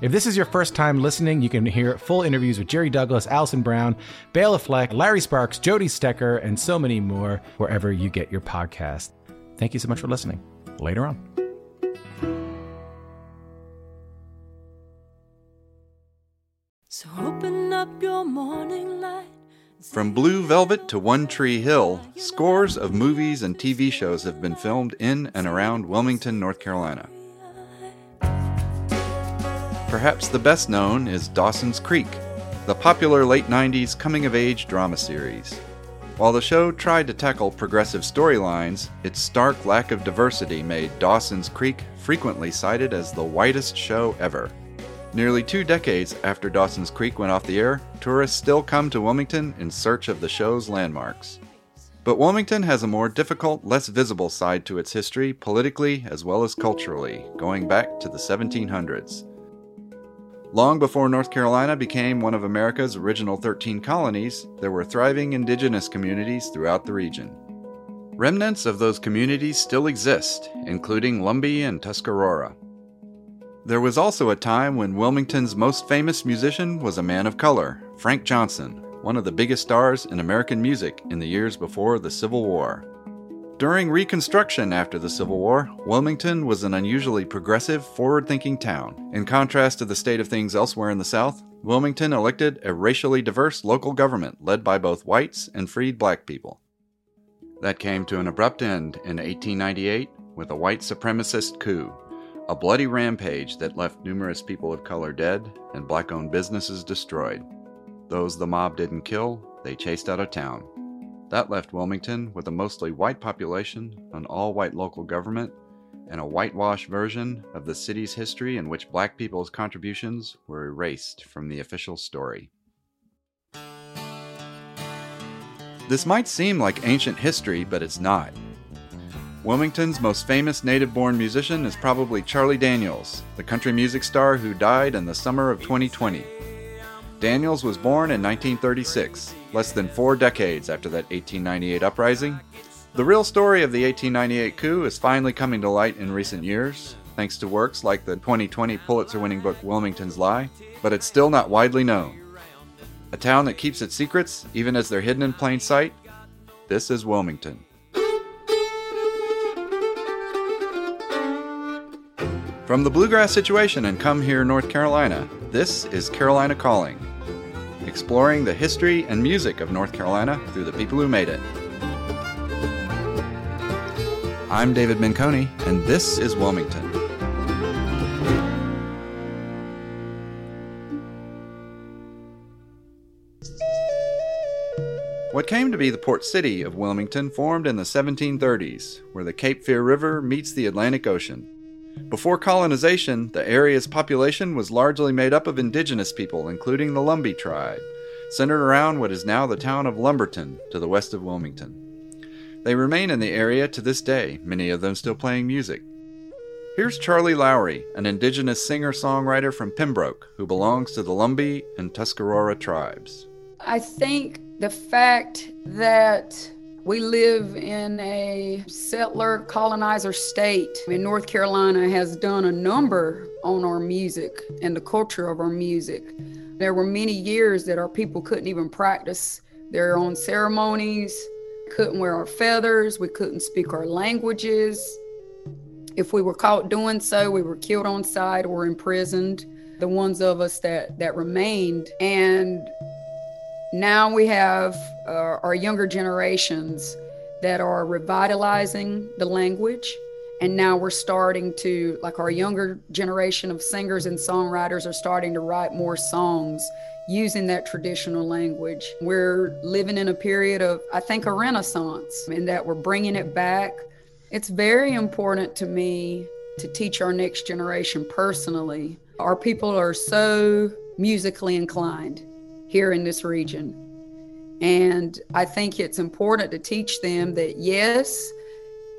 If this is your first time listening, you can hear full interviews with Jerry Douglas, Alison Brown, Bela Fleck, Larry Sparks, Jody Stecher, and so many more wherever you get your podcast. Thank you so much for listening. Later on. So open up your morning light. From Blue Velvet to One Tree Hill, scores of movies and TV shows have been filmed in and around Wilmington, North Carolina. Perhaps the best known is Dawson's Creek, the popular late 90s coming of age drama series. While the show tried to tackle progressive storylines, its stark lack of diversity made Dawson's Creek frequently cited as the whitest show ever. Nearly two decades after Dawson's Creek went off the air, tourists still come to Wilmington in search of the show's landmarks. But Wilmington has a more difficult, less visible side to its history, politically as well as culturally, going back to the 1700s. Long before North Carolina became one of America's original 13 colonies, there were thriving indigenous communities throughout the region. Remnants of those communities still exist, including Lumbee and Tuscarora. There was also a time when Wilmington's most famous musician was a man of color, Frank Johnson, one of the biggest stars in American music in the years before the Civil War. During Reconstruction after the Civil War, Wilmington was an unusually progressive, forward thinking town. In contrast to the state of things elsewhere in the South, Wilmington elected a racially diverse local government led by both whites and freed black people. That came to an abrupt end in 1898 with a white supremacist coup, a bloody rampage that left numerous people of color dead and black owned businesses destroyed. Those the mob didn't kill, they chased out of town. That left Wilmington with a mostly white population, an all white local government, and a whitewashed version of the city's history in which black people's contributions were erased from the official story. This might seem like ancient history, but it's not. Wilmington's most famous native born musician is probably Charlie Daniels, the country music star who died in the summer of 2020. Daniels was born in 1936, less than four decades after that 1898 uprising. The real story of the 1898 coup is finally coming to light in recent years, thanks to works like the 2020 Pulitzer winning book Wilmington's Lie, but it's still not widely known. A town that keeps its secrets, even as they're hidden in plain sight? This is Wilmington. From the bluegrass situation in Come Hear, North Carolina, this is Carolina Calling, exploring the history and music of North Carolina through the people who made it. I'm David Menconi, and this is Wilmington. What came to be the port city of Wilmington formed in the 1730s, where the Cape Fear River meets the Atlantic Ocean. Before colonization, the area's population was largely made up of indigenous people, including the Lumbee tribe, centered around what is now the town of Lumberton to the west of Wilmington. They remain in the area to this day, many of them still playing music. Here's Charlie Lowry, an indigenous singer songwriter from Pembroke who belongs to the Lumbee and Tuscarora tribes. I think the fact that we live in a settler colonizer state in North Carolina has done a number on our music and the culture of our music. There were many years that our people couldn't even practice their own ceremonies, couldn't wear our feathers, we couldn't speak our languages. If we were caught doing so, we were killed on sight or imprisoned. The ones of us that that remained and now we have uh, our younger generations that are revitalizing the language and now we're starting to like our younger generation of singers and songwriters are starting to write more songs using that traditional language. We're living in a period of i think a renaissance in that we're bringing it back. It's very important to me to teach our next generation personally. Our people are so musically inclined here in this region. And I think it's important to teach them that yes,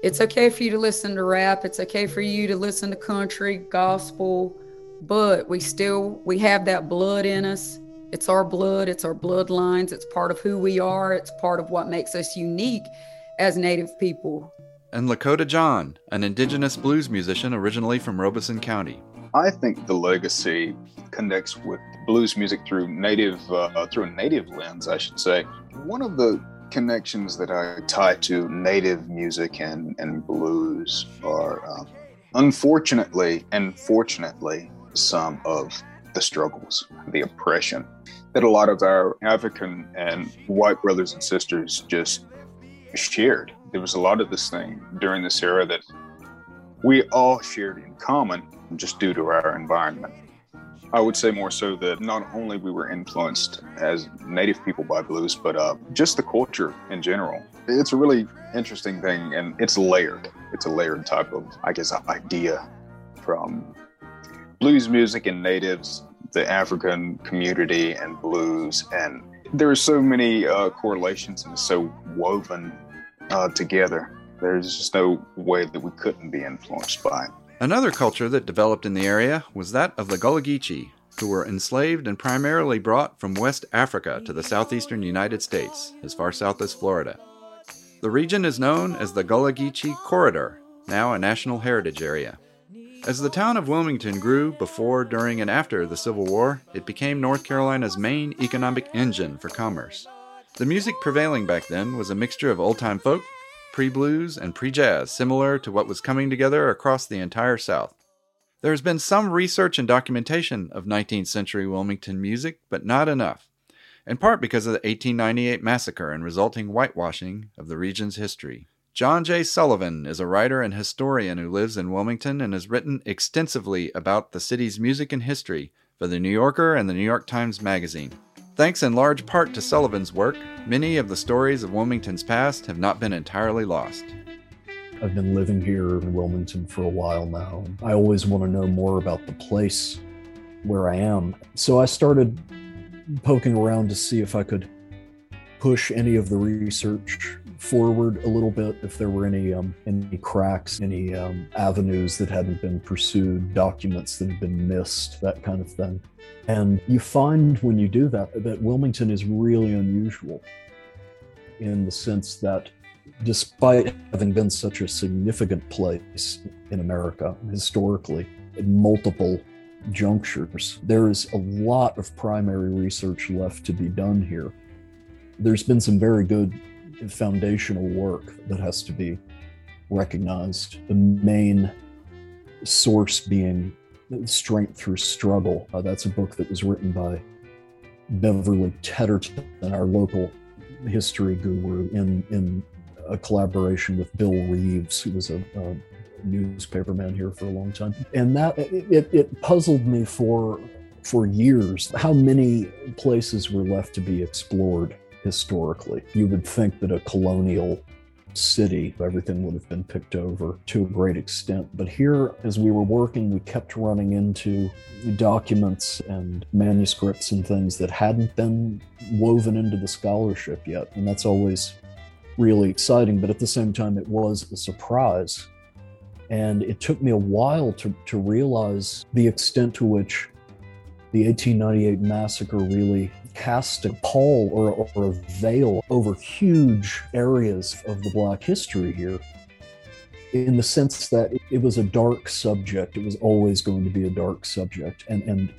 it's okay for you to listen to rap, it's okay for you to listen to country, gospel, but we still we have that blood in us. It's our blood, it's our bloodlines, it's part of who we are, it's part of what makes us unique as native people. And Lakota John, an indigenous blues musician originally from Robeson County. I think the legacy connects with blues music through native uh, through a native lens, I should say. One of the connections that I tie to native music and, and blues are uh, unfortunately and fortunately some of the struggles, the oppression that a lot of our African and white brothers and sisters just shared. There was a lot of this thing during this era that we all shared in common just due to our environment. I would say more so that not only we were influenced as Native people by blues, but uh, just the culture in general. It's a really interesting thing, and it's layered. It's a layered type of, I guess, idea from blues music and natives, the African community and blues, and there are so many uh, correlations and so woven uh, together. There's just no way that we couldn't be influenced by it. Another culture that developed in the area was that of the Gullah Geechee, who were enslaved and primarily brought from West Africa to the southeastern United States, as far south as Florida. The region is known as the Gullah Geechee Corridor, now a National Heritage Area. As the town of Wilmington grew before, during, and after the Civil War, it became North Carolina's main economic engine for commerce. The music prevailing back then was a mixture of old time folk, pre blues, and pre jazz, similar to what was coming together across the entire South. There has been some research and documentation of 19th century Wilmington music, but not enough, in part because of the 1898 massacre and resulting whitewashing of the region's history. John J. Sullivan is a writer and historian who lives in Wilmington and has written extensively about the city's music and history for the New Yorker and the New York Times Magazine. Thanks in large part to Sullivan's work, many of the stories of Wilmington's past have not been entirely lost. I've been living here in Wilmington for a while now. I always want to know more about the place where I am. So I started poking around to see if I could push any of the research forward a little bit if there were any um, any cracks, any um, avenues that hadn't been pursued, documents that had been missed, that kind of thing. And you find when you do that that Wilmington is really unusual in the sense that despite having been such a significant place in America historically, in multiple junctures, there is a lot of primary research left to be done here. There's been some very good foundational work that has to be recognized. The main source being Strength Through Struggle. Uh, that's a book that was written by Beverly Tetterton, our local history guru, in, in a collaboration with Bill Reaves, who was a, a newspaperman here for a long time. And that it, it puzzled me for for years how many places were left to be explored historically. You would think that a colonial city, everything would have been picked over to a great extent. But here, as we were working, we kept running into documents and manuscripts and things that hadn't been woven into the scholarship yet. And that's always really exciting. But at the same time, it was a surprise. And it took me a while to, to realize the extent to which the 1898 massacre really cast a pall or, or a veil over huge areas of the Black history here in the sense that it was a dark subject. It was always going to be a dark subject. And, and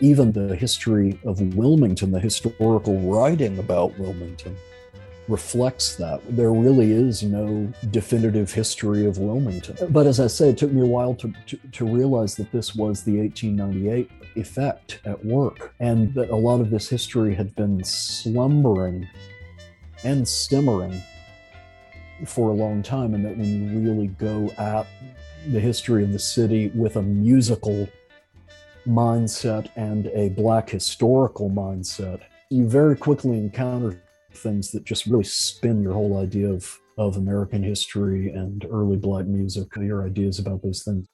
even the history of Wilmington, the historical writing about Wilmington, reflects that. There really is no definitive history of Wilmington. But as I say, it took me a while to, to, to realize that this was the 1898 effect at work, and that a lot of this history had been slumbering and simmering for a long time, and that when you really go at the history of the city with a musical mindset and a black historical mindset, you very quickly encounter things that just really spin your whole idea of, of American history and early black music, your ideas about those things.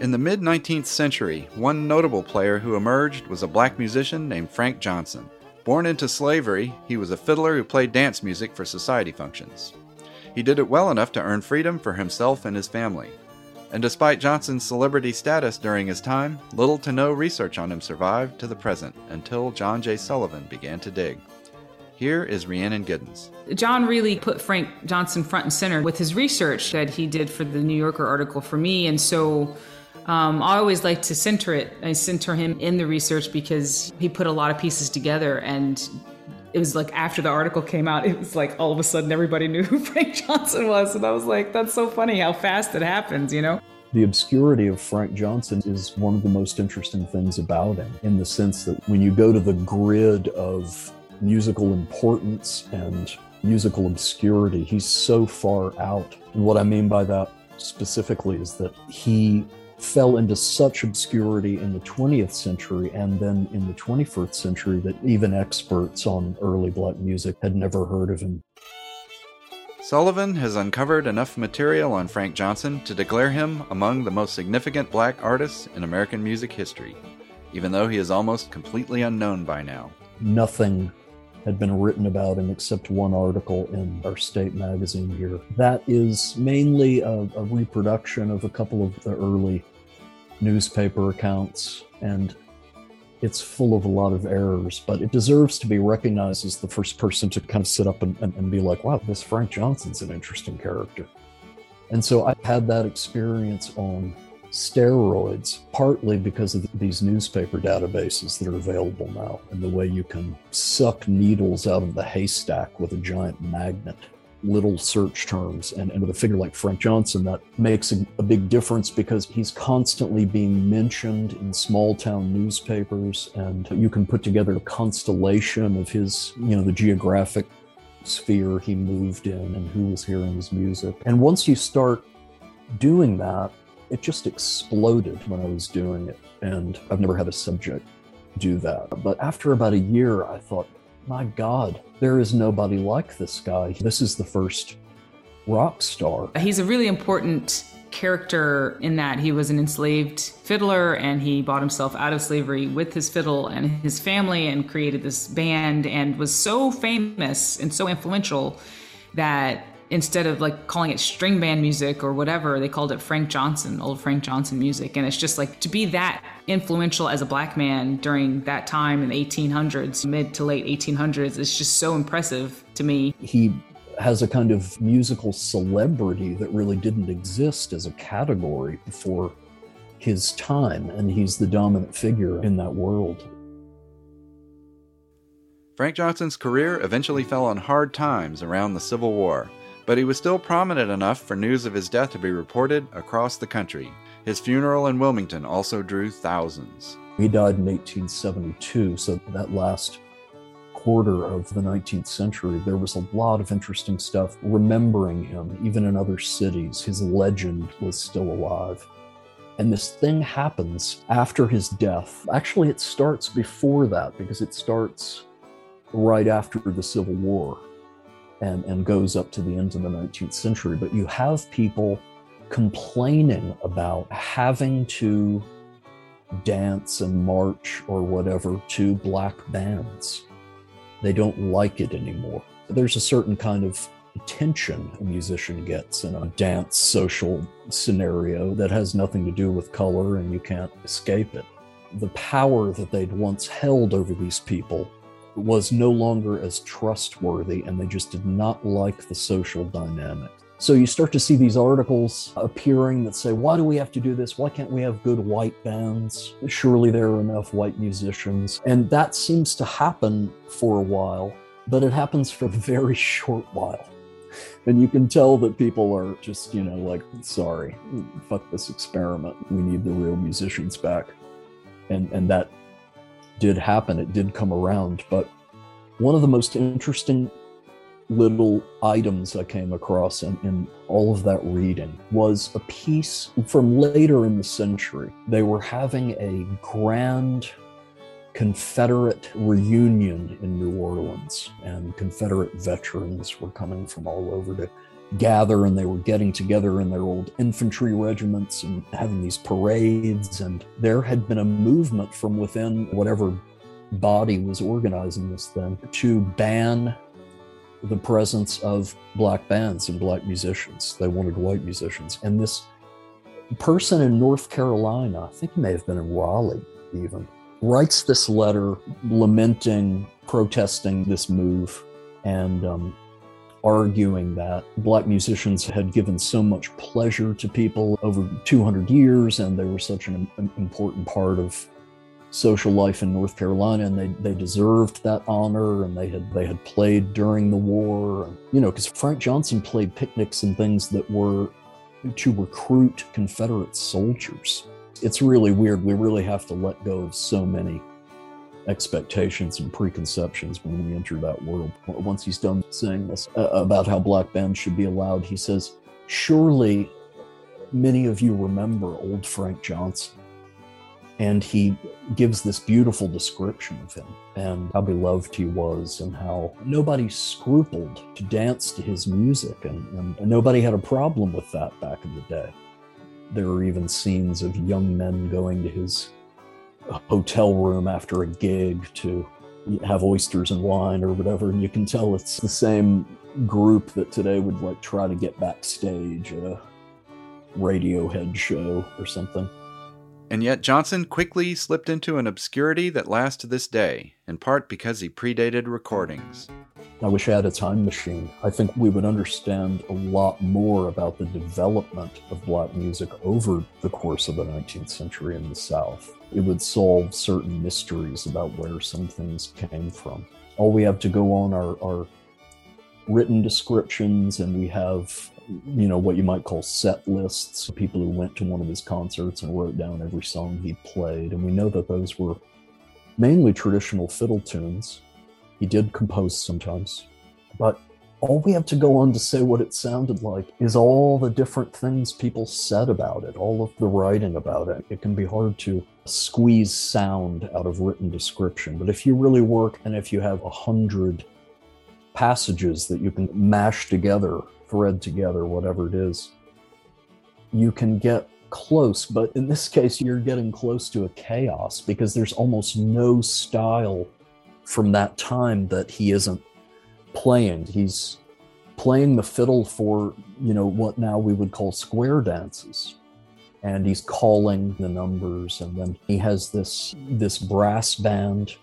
In the mid 19th century, one notable player who emerged was a black musician named Frank Johnson. Born into slavery, he was a fiddler who played dance music for society functions. He did it well enough to earn freedom for himself and his family. And despite Johnson's celebrity status during his time, little to no research on him survived to the present until John J. Sullivan began to dig. Here is Rhiannon Giddens. John really put Frank Johnson front and center with his research that he did for the New Yorker article for me. And so um, I always like to center it. I center him in the research because he put a lot of pieces together and it was like after the article came out, it was like all of a sudden everybody knew who Frank Johnson was. And I was like, that's so funny how fast it happens, you know? The obscurity of Frank Johnson is one of the most interesting things about him in the sense that when you go to the grid of musical importance and musical obscurity, he's so far out. And what I mean by that specifically is that he fell into such obscurity in the 20th century and then in the 21st century that even experts on early black music had never heard of him. Sullivan has uncovered enough material on Frank Johnson to declare him among the most significant black artists in American music history, even though he is almost completely unknown by now. Nothing had been written about him except one article in our state magazine here. That is mainly a, a reproduction of a couple of the early newspaper accounts, and it's full of a lot of errors, but it deserves to be recognized as the first person to kind of sit up and, and, and be like, wow, this Frank Johnson's an interesting character. And so I had that experience on steroids, partly because of these newspaper databases that are available now and the way you can suck needles out of the haystack with a giant magnet. Little search terms, and, and with a figure like Frank Johnson, that makes a, a big difference because he's constantly being mentioned in small town newspapers, and you can put together a constellation of his, you know, the geographic sphere he moved in and who was hearing his music. And once you start doing that, it just exploded when I was doing it. And I've never had a subject do that. But after about a year, I thought, my God, there is nobody like this guy. This is the first rock star. He's a really important character in that he was an enslaved fiddler and he bought himself out of slavery with his fiddle and his family and created this band and was so famous and so influential that instead of like calling it string band music or whatever, they called it Frank Johnson, old Frank Johnson music. And it's just like to be that influential as a black man during that time in the 1800s, mid to late 1800s, is just so impressive to me. He has a kind of musical celebrity that really didn't exist as a category before his time, and he's the dominant figure in that world. Frank Johnson's career eventually fell on hard times around the Civil War but he was still prominent enough for news of his death to be reported across the country. His funeral in Wilmington also drew thousands. He died in 1872, so that last quarter of the 19th century, there was a lot of interesting stuff remembering him, even in other cities. His legend was still alive. And this thing happens after his death. Actually, it starts before that because it starts right after the Civil War and, and goes up to the end of the 19th century. But you have people complaining about having to dance and march or whatever to black bands. They don't like it anymore. There's a certain kind of attention a musician gets in a dance social scenario that has nothing to do with color and you can't escape it. The power that they'd once held over these people was no longer as trustworthy and they just did not like the social dynamic. So you start to see these articles appearing that say, why do we have to do this? Why can't we have good white bands? Surely there are enough white musicians. And that seems to happen for a while, but it happens for a very short while. And you can tell that people are just, you know, like, sorry, fuck this experiment. We need the real musicians back. And, and that did happen, it did come around. But one of the most interesting little items I came across in, in, all of that reading was a piece from later in the century. They were having a grand Confederate reunion in New Orleans, and Confederate veterans were coming from all over to gather and they were getting together in their old infantry regiments and having these parades. And there had been a movement from within whatever body was organizing this thing to ban the presence of black bands and black musicians. They wanted white musicians. And this person in North Carolina, I think he may have been in Raleigh even, writes this letter lamenting, protesting this move, and um, arguing that black musicians had given so much pleasure to people over 200 years and they were such an important part of social life in North Carolina and they, they deserved that honor and they had they had played during the war. You know because Frank Johnson played picnics and things that were to recruit Confederate soldiers. It's really weird. We really have to let go of so many expectations and preconceptions when we enter that world. Once he's done saying this uh, about how black bands should be allowed he says surely many of you remember old Frank Johnson. And he gives this beautiful description of him and how beloved he was and how nobody scrupled to dance to his music and, and, and nobody had a problem with that back in the day. There are even scenes of young men going to his hotel room after a gig to have oysters and wine or whatever and you can tell it's the same group that today would like try to get backstage at a radiohead show or something and yet Johnson quickly slipped into an obscurity that lasts to this day, in part because he predated recordings. I wish I had a time machine. I think we would understand a lot more about the development of black music over the course of the 19th century in the South. It would solve certain mysteries about where some things came from. All we have to go on are, are written descriptions, and we have you know, what you might call set lists, people who went to one of his concerts and wrote down every song he played. And we know that those were mainly traditional fiddle tunes. He did compose sometimes, but all we have to go on to say what it sounded like is all the different things people said about it, all of the writing about it. It can be hard to squeeze sound out of written description, but if you really work and if you have a hundred passages that you can mash together thread together, whatever it is, you can get close. But in this case, you're getting close to a chaos because there's almost no style from that time that he isn't playing. He's playing the fiddle for, you know, what now we would call square dances. And he's calling the numbers, and then he has this this brass band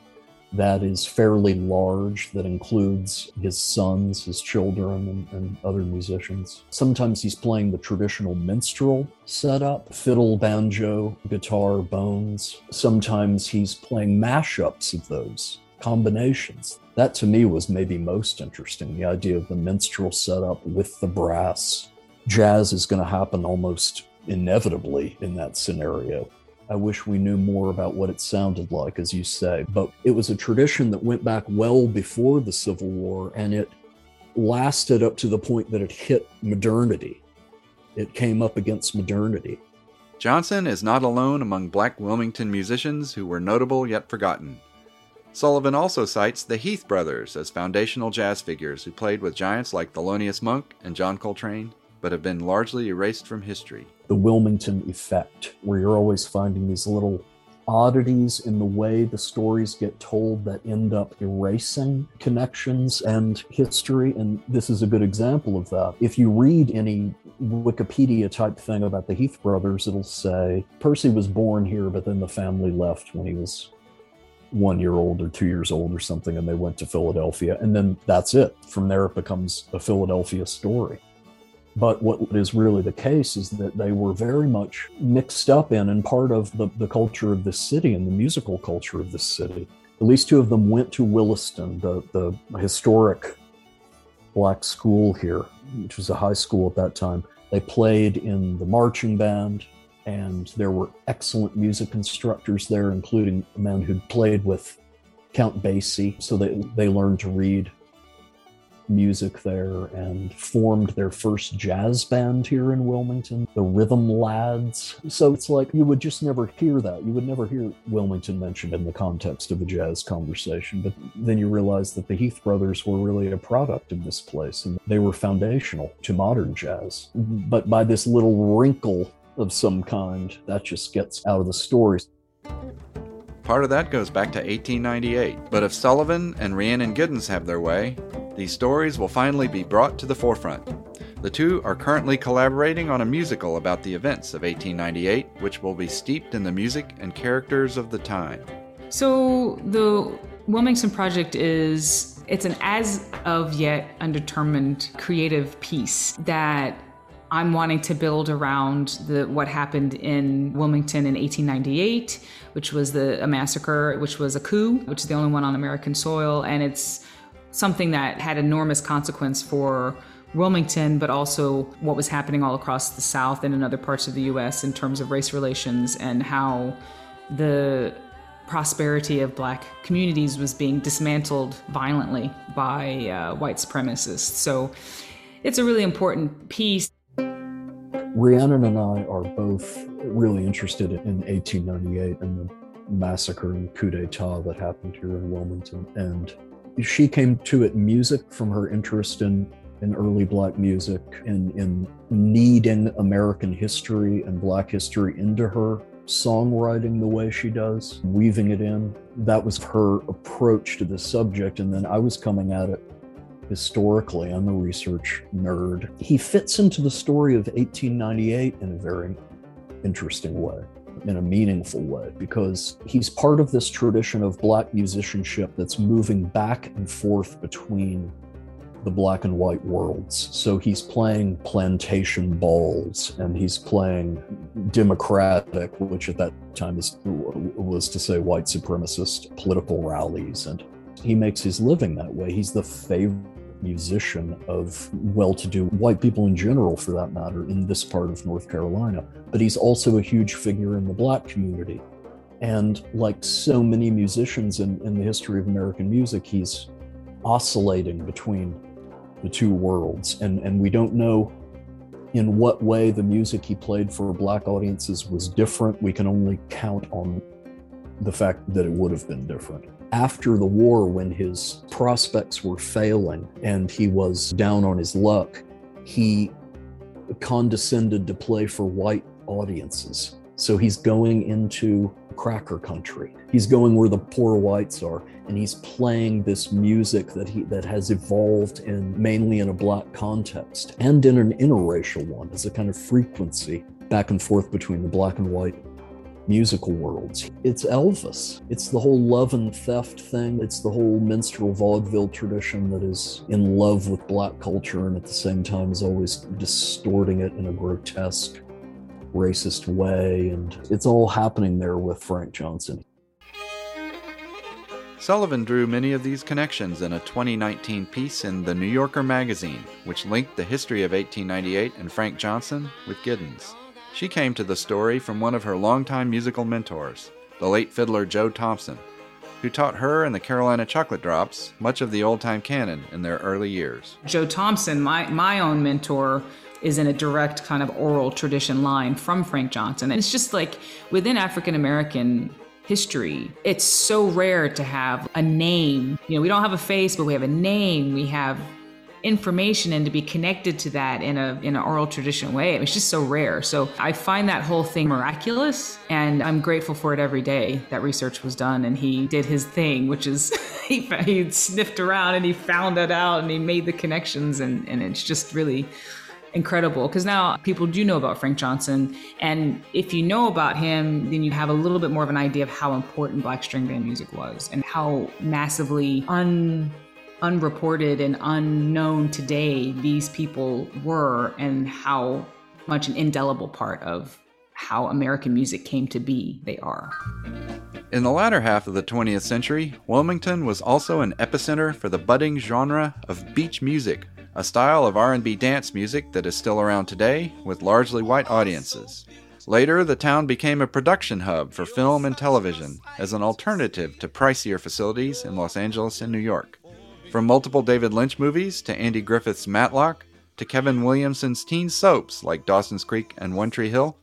that is fairly large, that includes his sons, his children, and, and, other musicians. Sometimes he's playing the traditional minstrel setup fiddle, banjo, guitar, bones. Sometimes he's playing mashups of those combinations. That to me was maybe most interesting the idea of the minstrel setup with the brass. Jazz is going to happen almost inevitably in that scenario. I wish we knew more about what it sounded like, as you say. But it was a tradition that went back well before the Civil War, and it lasted up to the point that it hit modernity. It came up against modernity. Johnson is not alone among black Wilmington musicians who were notable yet forgotten. Sullivan also cites the Heath brothers as foundational jazz figures who played with giants like Thelonious Monk and John Coltrane, but have been largely erased from history the Wilmington effect, where you're always finding these little oddities in the way the stories get told that end up erasing connections and history. And this is a good example of that. If you read any Wikipedia type thing about the Heath brothers, it'll say Percy was born here, but then the family left when he was one year old or two years old or something, and they went to Philadelphia. And then that's it. From there, it becomes a Philadelphia story. But what is really the case is that they were very much mixed up in and part of the, the culture of this city and the musical culture of this city. At least two of them went to Williston, the, the historic black school here, which was a high school at that time. They played in the marching band, and there were excellent music instructors there, including a man who'd played with Count Basie. So they, they learned to read music there and formed their first jazz band here in Wilmington, the Rhythm Lads. So it's like you would just never hear that. You would never hear Wilmington mentioned in the context of a jazz conversation. But then you realize that the Heath brothers were really a product of this place and they were foundational to modern jazz. But by this little wrinkle of some kind, that just gets out of the story. Part of that goes back to 1898. But if Sullivan and Rhiannon Giddens have their way, these stories will finally be brought to the forefront. The two are currently collaborating on a musical about the events of 1898, which will be steeped in the music and characters of the time. So the Wilmington Project is it's an as of yet undetermined creative piece that I'm wanting to build around the what happened in Wilmington in 1898, which was the a massacre, which was a coup, which is the only one on American soil, and it's something that had enormous consequence for Wilmington, but also what was happening all across the South and in other parts of the U.S. in terms of race relations and how the prosperity of black communities was being dismantled violently by uh, white supremacists. So it's a really important piece. Rhiannon and I are both really interested in 1898 and the massacre and coup d'etat that happened here in Wilmington. And she came to it music from her interest in, in early Black music and in kneading American history and Black history into her songwriting the way she does, weaving it in. That was her approach to the subject. And then I was coming at it historically. I'm a research nerd. He fits into the story of 1898 in a very interesting way, in a meaningful way, because he's part of this tradition of Black musicianship that's moving back and forth between the black and white worlds. So he's playing plantation balls and he's playing democratic, which at that time is, was to say white supremacist political rallies. And he makes his living that way. He's the favorite musician of well to do white people in general, for that matter, in this part of North Carolina. But he's also a huge figure in the black community. And like so many musicians in, in the history of American music, he's oscillating between the two worlds. And, and we don't know in what way the music he played for black audiences was different. We can only count on the fact that it would have been different after the war, when his prospects were failing and he was down on his luck, he condescended to play for white audiences. So he's going into cracker country. He's going where the poor whites are, and he's playing this music that he that has evolved in mainly in a black context and in an interracial one as a kind of frequency back and forth between the black and white musical worlds. It's Elvis. It's the whole love and theft thing. It's the whole minstrel vaudeville tradition that is in love with black culture and at the same time is always distorting it in a grotesque, racist way. And it's all happening there with Frank Johnson. Sullivan drew many of these connections in a 2019 piece in The New Yorker magazine, which linked the history of 1898 and Frank Johnson with Giddens. She came to the story from one of her longtime musical mentors, the late fiddler Joe Thompson, who taught her and the Carolina Chocolate Drops much of the old time canon in their early years. Joe Thompson, my, my own mentor, is in a direct kind of oral tradition line from Frank Johnson. And it's just like within African American history, it's so rare to have a name. You know, we don't have a face, but we have a name. We have information and to be connected to that in a in an oral tradition way. It's just so rare. So I find that whole thing miraculous, and I'm grateful for it every day. That research was done, and he did his thing, which is he he sniffed around and he found it out and he made the connections, and and it's just really incredible because now people do know about Frank Johnson. And if you know about him, then you have a little bit more of an idea of how important black string band music was and how massively un unreported and unknown today these people were and how much an indelible part of how American music came to be they are. In the latter half of the 20th century, Wilmington was also an epicenter for the budding genre of beach music, a style of R&B dance music that is still around today with largely white audiences. Later, the town became a production hub for film and television as an alternative to pricier facilities in Los Angeles and New York. From multiple David Lynch movies to Andy Griffith's Matlock to Kevin Williamson's teen soaps like Dawson's Creek and One Tree Hill,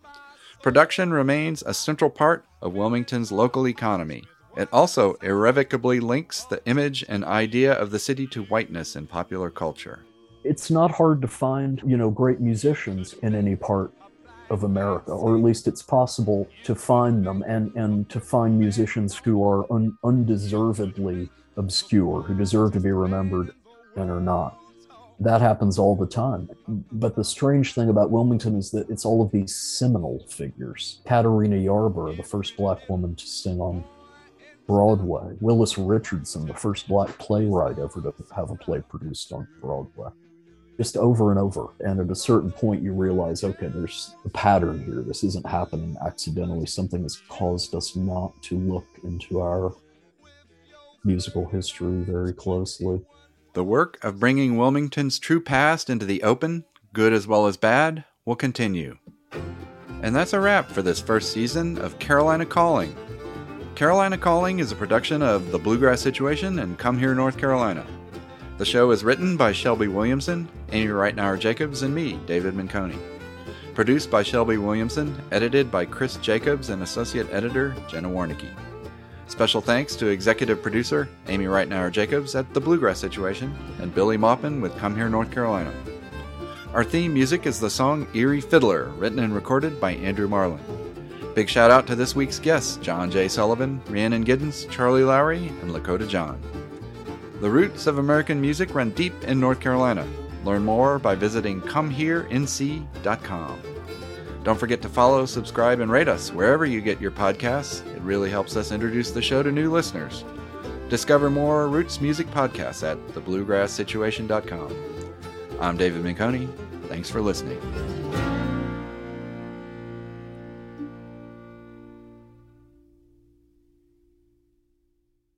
production remains a central part of Wilmington's local economy. It also irrevocably links the image and idea of the city to whiteness in popular culture. It's not hard to find, you know, great musicians in any part of America, or at least it's possible to find them and, and to find musicians who are un, undeservedly obscure, who deserve to be remembered and are not. That happens all the time. But the strange thing about Wilmington is that it's all of these seminal figures. Katarina Yarborough, the first black woman to sing on Broadway. Willis Richardson, the first black playwright ever to have a play produced on Broadway. Just over and over. And at a certain point, you realize okay, there's a pattern here. This isn't happening accidentally. Something has caused us not to look into our musical history very closely. The work of bringing Wilmington's true past into the open, good as well as bad, will continue. And that's a wrap for this first season of Carolina Calling. Carolina Calling is a production of The Bluegrass Situation and Come Hear, North Carolina. The show is written by Shelby Williamson, Amy Reitnouer Jacobs, and me, David Menconi. Produced by Shelby Williamson, edited by Chris Jacobs, and associate editor Jenna Warnicki. Special thanks to executive producer Amy Reitnouer Jacobs at The Bluegrass Situation and Billy Maupin with Come Hear, North Carolina. Our theme music is the song Erie Fiddler, written and recorded by Andrew Marlin. Big shout out to this week's guests John J. Sullivan, Rhiannon Giddens, Charlie Lowry, and Lakota John. The roots of American music run deep in North Carolina. Learn more by visiting comehearnc.com. Don't forget to follow, subscribe, and rate us wherever you get your podcasts. It really helps us introduce the show to new listeners. Discover more Roots music podcasts at thebluegrasssituation.com. I'm David Menconi. Thanks for listening.